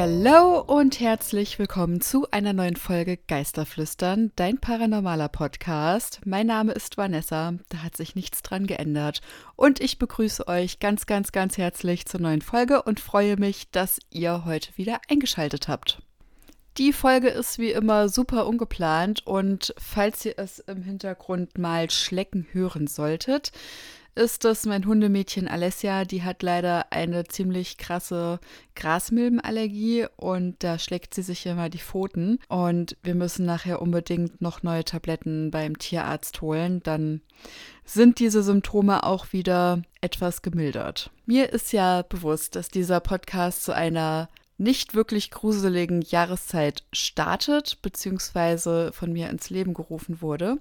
Hallo und herzlich willkommen zu einer neuen Folge Geisterflüstern, dein paranormaler Podcast. Mein Name ist Vanessa, da hat sich nichts dran geändert. Und ich begrüße euch ganz, ganz, ganz herzlich zur neuen Folge und freue mich, dass ihr heute wieder eingeschaltet habt. Die Folge ist wie immer super ungeplant und falls ihr es im Hintergrund mal schlecken hören solltet, ist das mein Hundemädchen Alessia. Die hat leider eine ziemlich krasse Grasmilbenallergie und da schlägt sie sich immer die Pfoten. Und wir müssen nachher unbedingt noch neue Tabletten beim Tierarzt holen. Dann sind diese Symptome auch wieder etwas gemildert. Mir ist ja bewusst, dass dieser Podcast zu einer nicht wirklich gruseligen Jahreszeit startet, beziehungsweise von mir ins Leben gerufen wurde.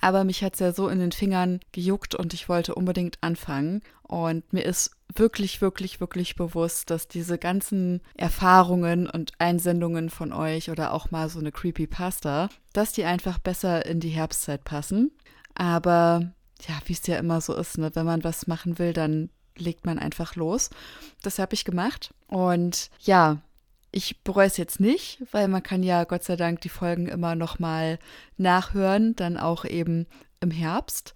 Aber mich hat es ja so in den Fingern gejuckt und ich wollte unbedingt anfangen. Und mir ist wirklich, wirklich, wirklich bewusst, dass diese ganzen Erfahrungen und Einsendungen von euch oder auch mal so eine Creepypasta, dass die einfach besser in die Herbstzeit passen. Aber ja, wie es ja immer so ist, ne? wenn man was machen will, dann legt man einfach los. Das habe ich gemacht. Und ja, ich bereue es jetzt nicht, weil man kann ja Gott sei Dank die Folgen immer noch mal nachhören, dann auch eben im Herbst.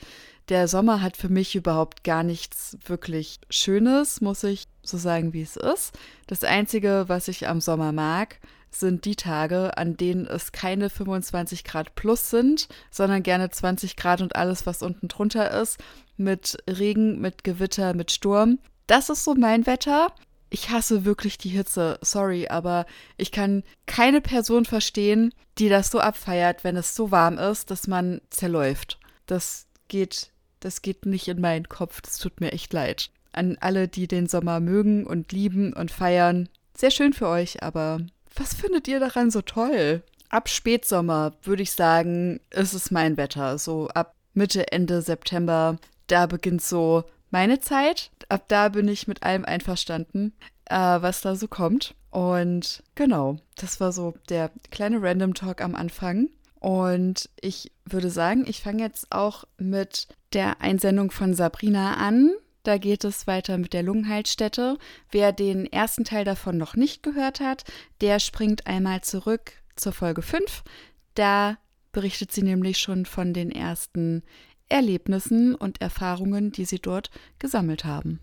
Der Sommer hat für mich überhaupt gar nichts wirklich Schönes, muss ich so sagen, wie es ist. Das Einzige, was ich am Sommer mag, sind die Tage, an denen es keine 25 Grad plus sind, sondern gerne 20 Grad und alles, was unten drunter ist, mit Regen, mit Gewitter, mit Sturm. Das ist so mein Wetter ich hasse wirklich die Hitze, sorry, aber ich kann keine Person verstehen, die das so abfeiert, wenn es so warm ist, dass man zerläuft. Das geht, das geht nicht in meinen Kopf, das tut mir echt leid. An alle, die den Sommer mögen und lieben und feiern, sehr schön für euch, aber was findet ihr daran so toll? Ab Spätsommer würde ich sagen, ist es mein Wetter. So ab Mitte, Ende September, da beginnt so meine Zeit. Ab da bin ich mit allem einverstanden, äh, was da so kommt. Und genau, das war so der kleine Random Talk am Anfang. Und ich würde sagen, ich fange jetzt auch mit der Einsendung von Sabrina an. Da geht es weiter mit der Lungenheilstätte. Wer den ersten Teil davon noch nicht gehört hat, der springt einmal zurück zur Folge 5. Da berichtet sie nämlich schon von den ersten Erlebnissen und Erfahrungen, die sie dort gesammelt haben.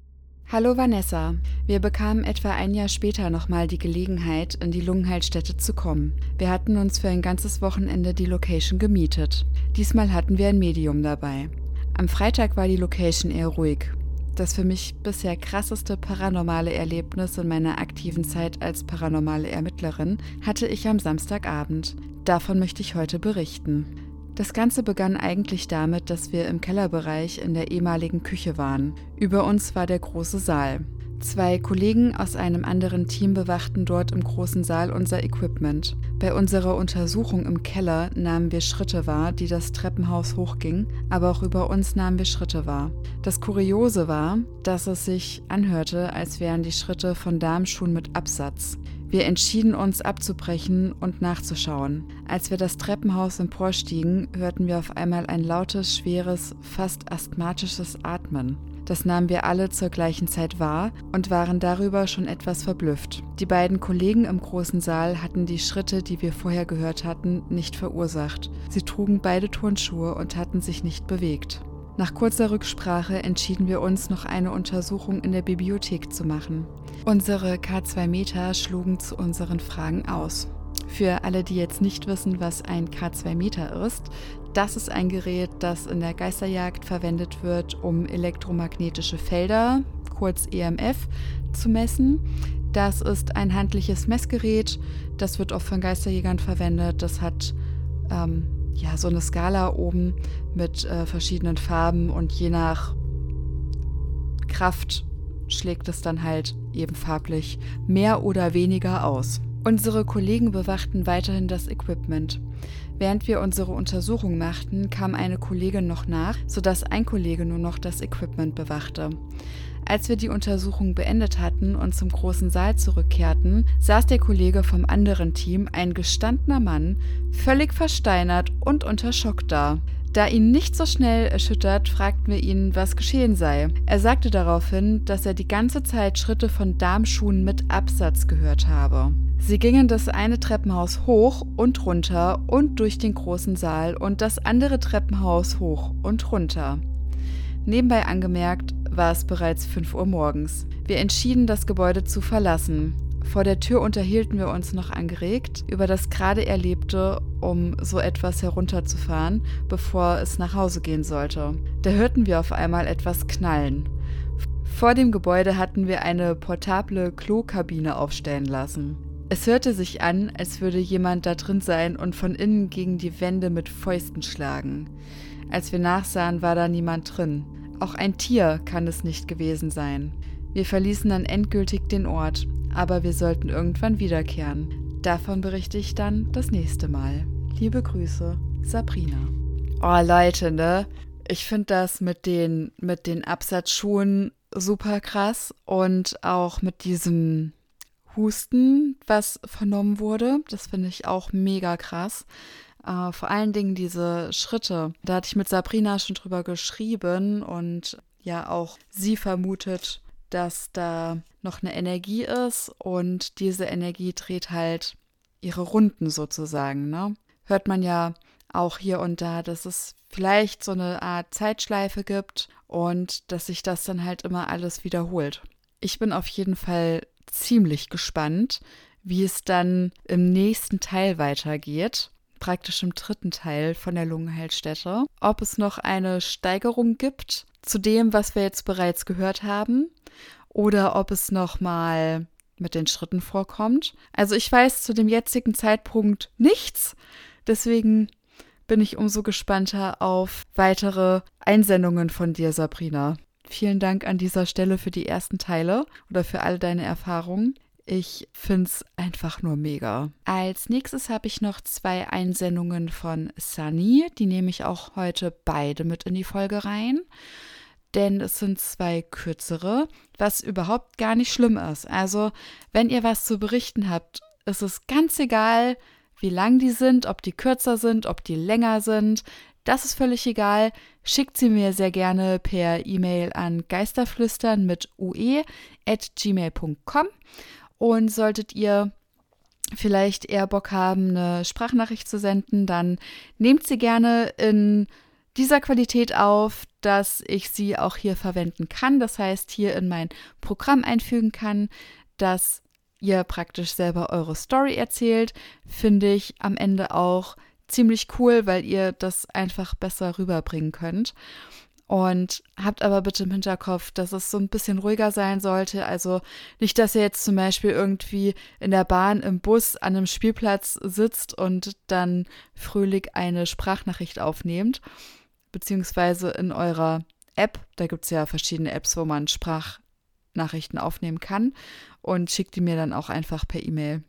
Hallo Vanessa, wir bekamen etwa ein Jahr später nochmal die Gelegenheit, in die Lungenheilstätte zu kommen. Wir hatten uns für ein ganzes Wochenende die Location gemietet. Diesmal hatten wir ein Medium dabei. Am Freitag war die Location eher ruhig. Das für mich bisher krasseste paranormale Erlebnis in meiner aktiven Zeit als paranormale Ermittlerin hatte ich am Samstagabend. Davon möchte ich heute berichten. Das Ganze begann eigentlich damit, dass wir im Kellerbereich in der ehemaligen Küche waren. Über uns war der große Saal. Zwei Kollegen aus einem anderen Team bewachten dort im großen Saal unser Equipment. Bei unserer Untersuchung im Keller nahmen wir Schritte wahr, die das Treppenhaus hochgingen, aber auch über uns nahmen wir Schritte wahr. Das Kuriose war, dass es sich anhörte, als wären die Schritte von Darmschuhen mit Absatz. Wir entschieden uns abzubrechen und nachzuschauen. Als wir das Treppenhaus emporstiegen, hörten wir auf einmal ein lautes, schweres, fast asthmatisches Atmen. Das nahmen wir alle zur gleichen Zeit wahr und waren darüber schon etwas verblüfft. Die beiden Kollegen im großen Saal hatten die Schritte, die wir vorher gehört hatten, nicht verursacht. Sie trugen beide Turnschuhe und hatten sich nicht bewegt. Nach kurzer Rücksprache entschieden wir uns, noch eine Untersuchung in der Bibliothek zu machen. Unsere K2 Meter schlugen zu unseren Fragen aus. Für alle, die jetzt nicht wissen, was ein K2 Meter ist, das ist ein Gerät, das in der Geisterjagd verwendet wird, um elektromagnetische Felder, kurz EMF, zu messen. Das ist ein handliches Messgerät, das wird oft von Geisterjägern verwendet. Das hat ähm, ja, so eine Skala oben mit äh, verschiedenen Farben und je nach Kraft schlägt es dann halt eben farblich mehr oder weniger aus. Unsere Kollegen bewachten weiterhin das Equipment. Während wir unsere Untersuchung machten, kam eine Kollegin noch nach, sodass ein Kollege nur noch das Equipment bewachte. Als wir die Untersuchung beendet hatten und zum großen Saal zurückkehrten, saß der Kollege vom anderen Team, ein gestandener Mann, völlig versteinert und unter Schock da. Da ihn nicht so schnell erschüttert, fragten wir ihn, was geschehen sei. Er sagte daraufhin, dass er die ganze Zeit Schritte von Darmschuhen mit Absatz gehört habe. Sie gingen das eine Treppenhaus hoch und runter und durch den großen Saal und das andere Treppenhaus hoch und runter. Nebenbei angemerkt war es bereits 5 Uhr morgens. Wir entschieden, das Gebäude zu verlassen. Vor der Tür unterhielten wir uns noch angeregt über das gerade Erlebte, um so etwas herunterzufahren, bevor es nach Hause gehen sollte. Da hörten wir auf einmal etwas knallen. Vor dem Gebäude hatten wir eine portable Klokabine aufstellen lassen. Es hörte sich an, als würde jemand da drin sein und von innen gegen die Wände mit Fäusten schlagen. Als wir nachsahen, war da niemand drin. Auch ein Tier kann es nicht gewesen sein. Wir verließen dann endgültig den Ort, aber wir sollten irgendwann wiederkehren. Davon berichte ich dann das nächste Mal. Liebe Grüße, Sabrina. Oh Leute, ne? Ich finde das mit den, mit den Absatzschuhen super krass und auch mit diesem Husten, was vernommen wurde. Das finde ich auch mega krass. Uh, vor allen Dingen diese Schritte. Da hatte ich mit Sabrina schon drüber geschrieben und ja auch sie vermutet, dass da noch eine Energie ist und diese Energie dreht halt ihre Runden sozusagen. Ne? Hört man ja auch hier und da, dass es vielleicht so eine Art Zeitschleife gibt und dass sich das dann halt immer alles wiederholt. Ich bin auf jeden Fall ziemlich gespannt, wie es dann im nächsten Teil weitergeht, praktisch im dritten Teil von der Lungenheilstätte. Ob es noch eine Steigerung gibt zu dem, was wir jetzt bereits gehört haben oder ob es nochmal mit den Schritten vorkommt. Also ich weiß zu dem jetzigen Zeitpunkt nichts, deswegen bin ich umso gespannter auf weitere Einsendungen von dir, Sabrina. Vielen Dank an dieser Stelle für die ersten Teile oder für all deine Erfahrungen. Ich finde es einfach nur mega. Als nächstes habe ich noch zwei Einsendungen von Sunny. Die nehme ich auch heute beide mit in die Folge rein denn es sind zwei kürzere, was überhaupt gar nicht schlimm ist. Also, wenn ihr was zu berichten habt, ist es ganz egal, wie lang die sind, ob die kürzer sind, ob die länger sind. Das ist völlig egal. Schickt sie mir sehr gerne per E-Mail an geisterflüstern mit ue at gmail.com. Und solltet ihr vielleicht eher Bock haben, eine Sprachnachricht zu senden, dann nehmt sie gerne in dieser Qualität auf, dass ich sie auch hier verwenden kann. Das heißt, hier in mein Programm einfügen kann, dass ihr praktisch selber eure Story erzählt, finde ich am Ende auch ziemlich cool, weil ihr das einfach besser rüberbringen könnt. Und habt aber bitte im Hinterkopf, dass es so ein bisschen ruhiger sein sollte. Also nicht, dass ihr jetzt zum Beispiel irgendwie in der Bahn, im Bus, an einem Spielplatz sitzt und dann fröhlich eine Sprachnachricht aufnehmt beziehungsweise in eurer App, da gibt es ja verschiedene Apps, wo man Sprachnachrichten aufnehmen kann und schickt die mir dann auch einfach per E-Mail.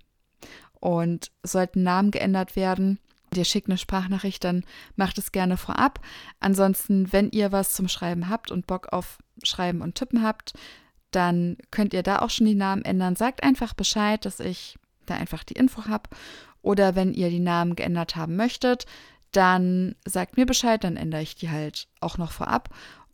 Und sollten Namen geändert werden, ihr schickt eine Sprachnachricht, dann macht es gerne vorab. Ansonsten, wenn ihr was zum Schreiben habt und Bock auf Schreiben und Tippen habt, dann könnt ihr da auch schon die Namen ändern. Sagt einfach Bescheid, dass ich da einfach die Info habe. Oder wenn ihr die Namen geändert haben möchtet, dann sagt mir Bescheid, dann ändere ich die halt auch noch vorab.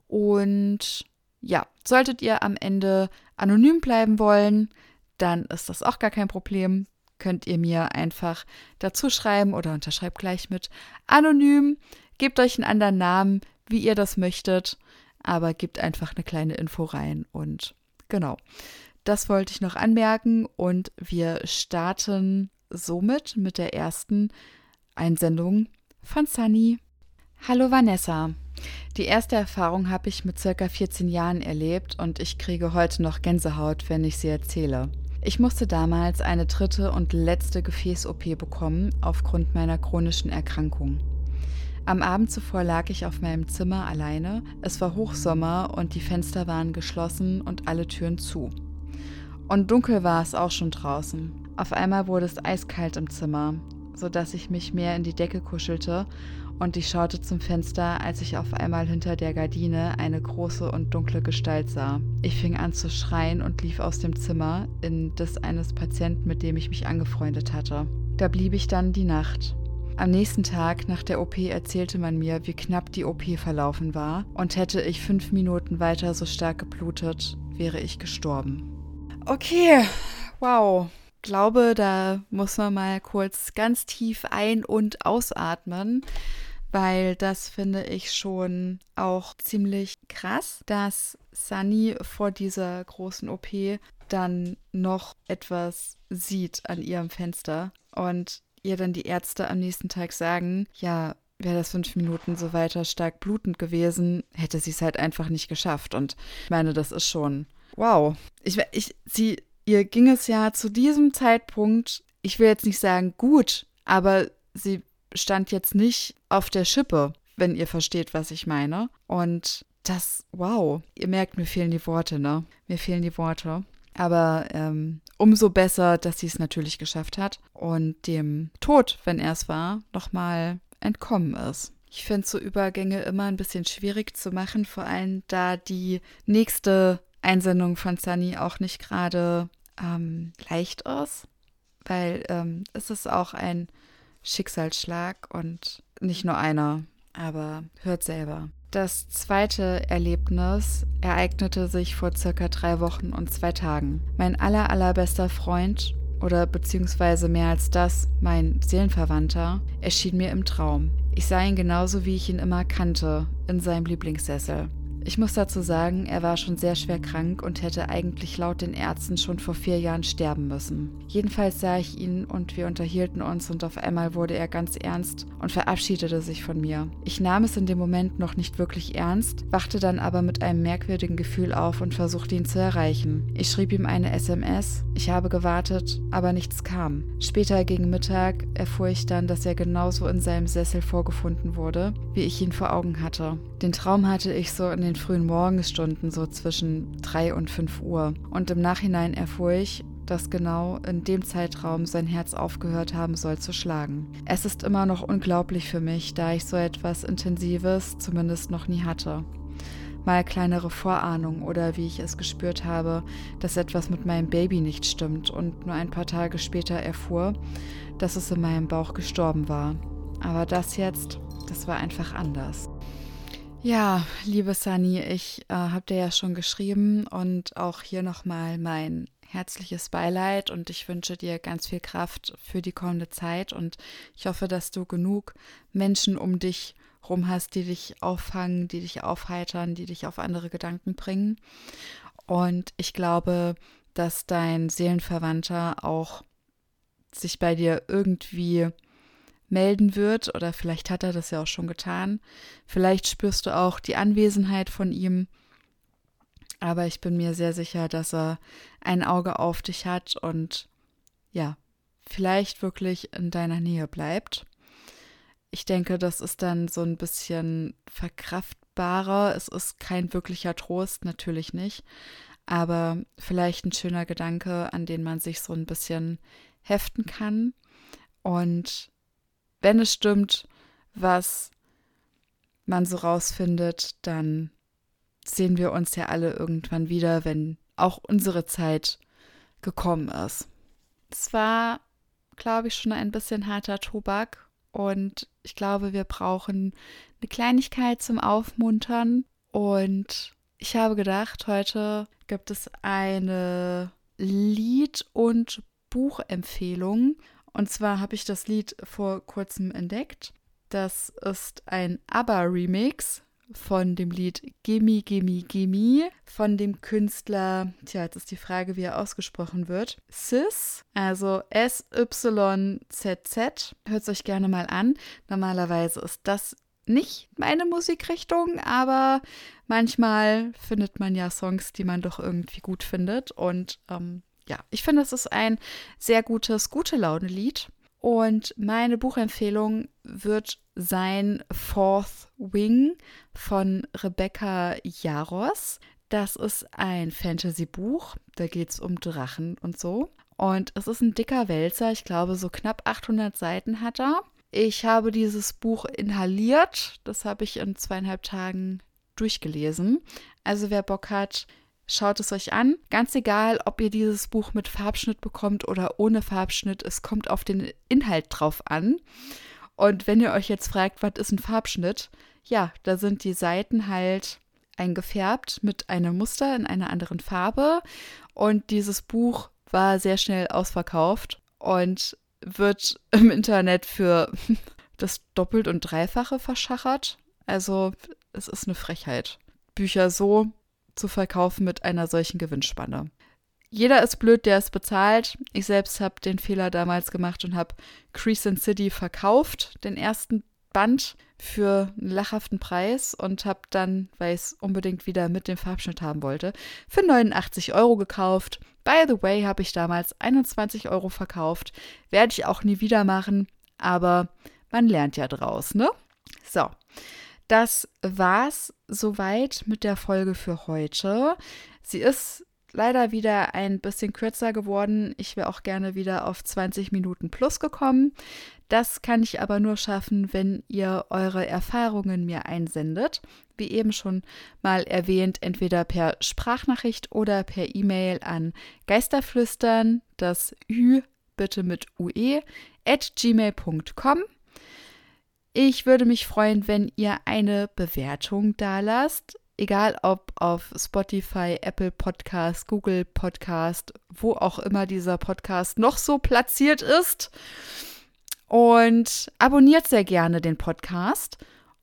Und ja, solltet ihr am Ende anonym bleiben wollen, dann ist das auch gar kein Problem. Könnt ihr mir einfach dazu schreiben oder unterschreibt gleich mit anonym. Gebt euch einen anderen Namen, wie ihr das möchtet, aber gebt einfach eine kleine Info rein und genau. Das wollte ich noch anmerken und wir starten somit mit der ersten Einsendung von Sunny. Hallo Vanessa. Die erste Erfahrung habe ich mit circa 14 Jahren erlebt und ich kriege heute noch Gänsehaut, wenn ich sie erzähle. Ich musste damals eine dritte und letzte Gefäß-OP bekommen aufgrund meiner chronischen Erkrankung. Am Abend zuvor lag ich auf meinem Zimmer alleine. Es war Hochsommer und die Fenster waren geschlossen und alle Türen zu. Und dunkel war es auch schon draußen. Auf einmal wurde es eiskalt im Zimmer sodass ich mich mehr in die Decke kuschelte und ich schaute zum Fenster, als ich auf einmal hinter der Gardine eine große und dunkle Gestalt sah. Ich fing an zu schreien und lief aus dem Zimmer in das eines Patienten, mit dem ich mich angefreundet hatte. Da blieb ich dann die Nacht. Am nächsten Tag nach der OP erzählte man mir, wie knapp die OP verlaufen war und hätte ich fünf Minuten weiter so stark geblutet, wäre ich gestorben. Okay, wow. Glaube, da muss man mal kurz ganz tief ein- und ausatmen, weil das finde ich schon auch ziemlich krass, dass Sunny vor dieser großen OP dann noch etwas sieht an ihrem Fenster und ihr dann die Ärzte am nächsten Tag sagen, ja, wäre das fünf Minuten so weiter stark blutend gewesen, hätte sie es halt einfach nicht geschafft. Und ich meine, das ist schon wow. Ich, ich, sie, ihr ging es ja zu diesem Zeitpunkt, ich will jetzt nicht sagen gut, aber sie stand jetzt nicht auf der Schippe, wenn ihr versteht, was ich meine. Und das, wow, ihr merkt, mir fehlen die Worte, ne? Mir fehlen die Worte. Aber ähm, umso besser, dass sie es natürlich geschafft hat und dem Tod, wenn er es war, nochmal entkommen ist. Ich finde so Übergänge immer ein bisschen schwierig zu machen, vor allem da die nächste Einsendung von Sunny auch nicht gerade ähm, leicht ist, weil ähm, es ist auch ein Schicksalsschlag und nicht nur einer, aber hört selber. Das zweite Erlebnis ereignete sich vor circa drei Wochen und zwei Tagen. Mein aller allerbester Freund oder beziehungsweise mehr als das, mein Seelenverwandter, erschien mir im Traum. Ich sah ihn genauso, wie ich ihn immer kannte, in seinem Lieblingssessel. Ich muss dazu sagen, er war schon sehr schwer krank und hätte eigentlich laut den Ärzten schon vor vier Jahren sterben müssen. Jedenfalls sah ich ihn und wir unterhielten uns und auf einmal wurde er ganz ernst und verabschiedete sich von mir. Ich nahm es in dem Moment noch nicht wirklich ernst, wachte dann aber mit einem merkwürdigen Gefühl auf und versuchte ihn zu erreichen. Ich schrieb ihm eine SMS, ich habe gewartet, aber nichts kam. Später gegen Mittag erfuhr ich dann, dass er genauso in seinem Sessel vorgefunden wurde, wie ich ihn vor Augen hatte. Den Traum hatte ich so in den frühen Morgenstunden, so zwischen 3 und 5 Uhr. Und im Nachhinein erfuhr ich, dass genau in dem Zeitraum sein Herz aufgehört haben soll zu schlagen. Es ist immer noch unglaublich für mich, da ich so etwas Intensives zumindest noch nie hatte. Mal kleinere Vorahnung oder wie ich es gespürt habe, dass etwas mit meinem Baby nicht stimmt und nur ein paar Tage später erfuhr, dass es in meinem Bauch gestorben war. Aber das jetzt, das war einfach anders. Ja, liebe Sunny, ich äh, habe dir ja schon geschrieben und auch hier nochmal mein herzliches Beileid und ich wünsche dir ganz viel Kraft für die kommende Zeit und ich hoffe, dass du genug Menschen um dich rum hast, die dich auffangen, die dich aufheitern, die dich auf andere Gedanken bringen. Und ich glaube, dass dein Seelenverwandter auch sich bei dir irgendwie melden wird oder vielleicht hat er das ja auch schon getan. Vielleicht spürst du auch die Anwesenheit von ihm. Aber ich bin mir sehr sicher, dass er ein Auge auf dich hat und ja, vielleicht wirklich in deiner Nähe bleibt. Ich denke, das ist dann so ein bisschen verkraftbarer. Es ist kein wirklicher Trost, natürlich nicht. Aber vielleicht ein schöner Gedanke, an den man sich so ein bisschen heften kann. Und wenn es stimmt, was man so rausfindet, dann sehen wir uns ja alle irgendwann wieder, wenn auch unsere Zeit gekommen ist. Es war, glaube ich, schon ein bisschen harter Tobak und ich glaube, wir brauchen eine Kleinigkeit zum Aufmuntern und ich habe gedacht, heute gibt es eine Lied- und Buchempfehlung und zwar habe ich das Lied vor kurzem entdeckt. Das ist ein ABBA-Remix von dem Lied Gimme, Gimme, Gimme von dem Künstler, tja, jetzt ist die Frage, wie er ausgesprochen wird, Sis, also S-Y-Z-Z. Hört es euch gerne mal an. Normalerweise ist das nicht meine Musikrichtung, aber manchmal findet man ja Songs, die man doch irgendwie gut findet. Und ähm, ja, ich finde, es ist ein sehr gutes, gute Laune-Lied. Und meine Buchempfehlung wird sein Fourth Wing von Rebecca Jaros. Das ist ein Fantasy-Buch. Da geht es um Drachen und so. Und es ist ein dicker Wälzer. Ich glaube, so knapp 800 Seiten hat er. Ich habe dieses Buch inhaliert. Das habe ich in zweieinhalb Tagen durchgelesen. Also wer Bock hat, Schaut es euch an. Ganz egal, ob ihr dieses Buch mit Farbschnitt bekommt oder ohne Farbschnitt, es kommt auf den Inhalt drauf an. Und wenn ihr euch jetzt fragt, was ist ein Farbschnitt? Ja, da sind die Seiten halt eingefärbt mit einem Muster in einer anderen Farbe. Und dieses Buch war sehr schnell ausverkauft und wird im Internet für das Doppelt- und Dreifache verschachert. Also es ist eine Frechheit, Bücher so zu verkaufen mit einer solchen Gewinnspanne. Jeder ist blöd, der es bezahlt. Ich selbst habe den Fehler damals gemacht und habe Crescent City verkauft, den ersten Band für einen lachhaften Preis und habe dann, weil ich es unbedingt wieder mit dem Farbschnitt haben wollte, für 89 Euro gekauft. By the way, habe ich damals 21 Euro verkauft. Werde ich auch nie wieder machen, aber man lernt ja draus, ne? So, das war's soweit mit der Folge für heute. Sie ist leider wieder ein bisschen kürzer geworden. Ich wäre auch gerne wieder auf 20 Minuten plus gekommen. Das kann ich aber nur schaffen, wenn ihr eure Erfahrungen mir einsendet. Wie eben schon mal erwähnt, entweder per Sprachnachricht oder per E-Mail an geisterflüstern, das Ü bitte mit UE, at gmail.com. Ich würde mich freuen, wenn ihr eine Bewertung da lasst. Egal ob auf Spotify, Apple Podcast, Google Podcast, wo auch immer dieser Podcast noch so platziert ist. Und abonniert sehr gerne den Podcast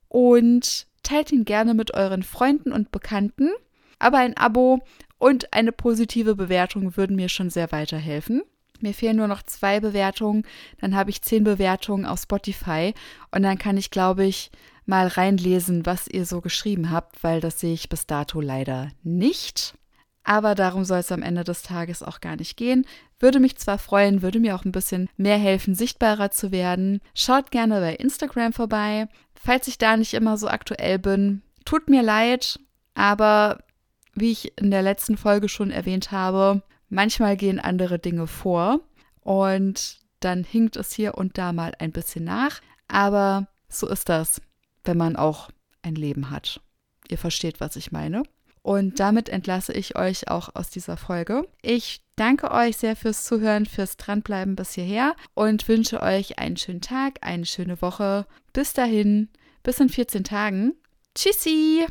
und teilt ihn gerne mit euren Freunden und Bekannten. Aber ein Abo und eine positive Bewertung würden mir schon sehr weiterhelfen. Mir fehlen nur noch zwei Bewertungen, dann habe ich zehn Bewertungen auf Spotify und dann kann ich, glaube ich, mal reinlesen, was ihr so geschrieben habt, weil das sehe ich bis dato leider nicht. Aber darum soll es am Ende des Tages auch gar nicht gehen. Würde mich zwar freuen, würde mir auch ein bisschen mehr helfen, sichtbarer zu werden. Schaut gerne bei Instagram vorbei. Falls ich da nicht immer so aktuell bin, tut mir leid, aber wie ich in der letzten Folge schon erwähnt habe, manchmal gehen andere Dinge vor und dann hinkt es hier und da mal ein bisschen nach. Aber so ist das, wenn man auch ein Leben hat. Ihr versteht, was ich meine. Und damit entlasse ich euch auch aus dieser Folge. Ich danke euch sehr fürs Zuhören, fürs Dranbleiben bis hierher und wünsche euch einen schönen Tag, eine schöne Woche. Bis dahin, bis in 14 Tagen. Tschüssi!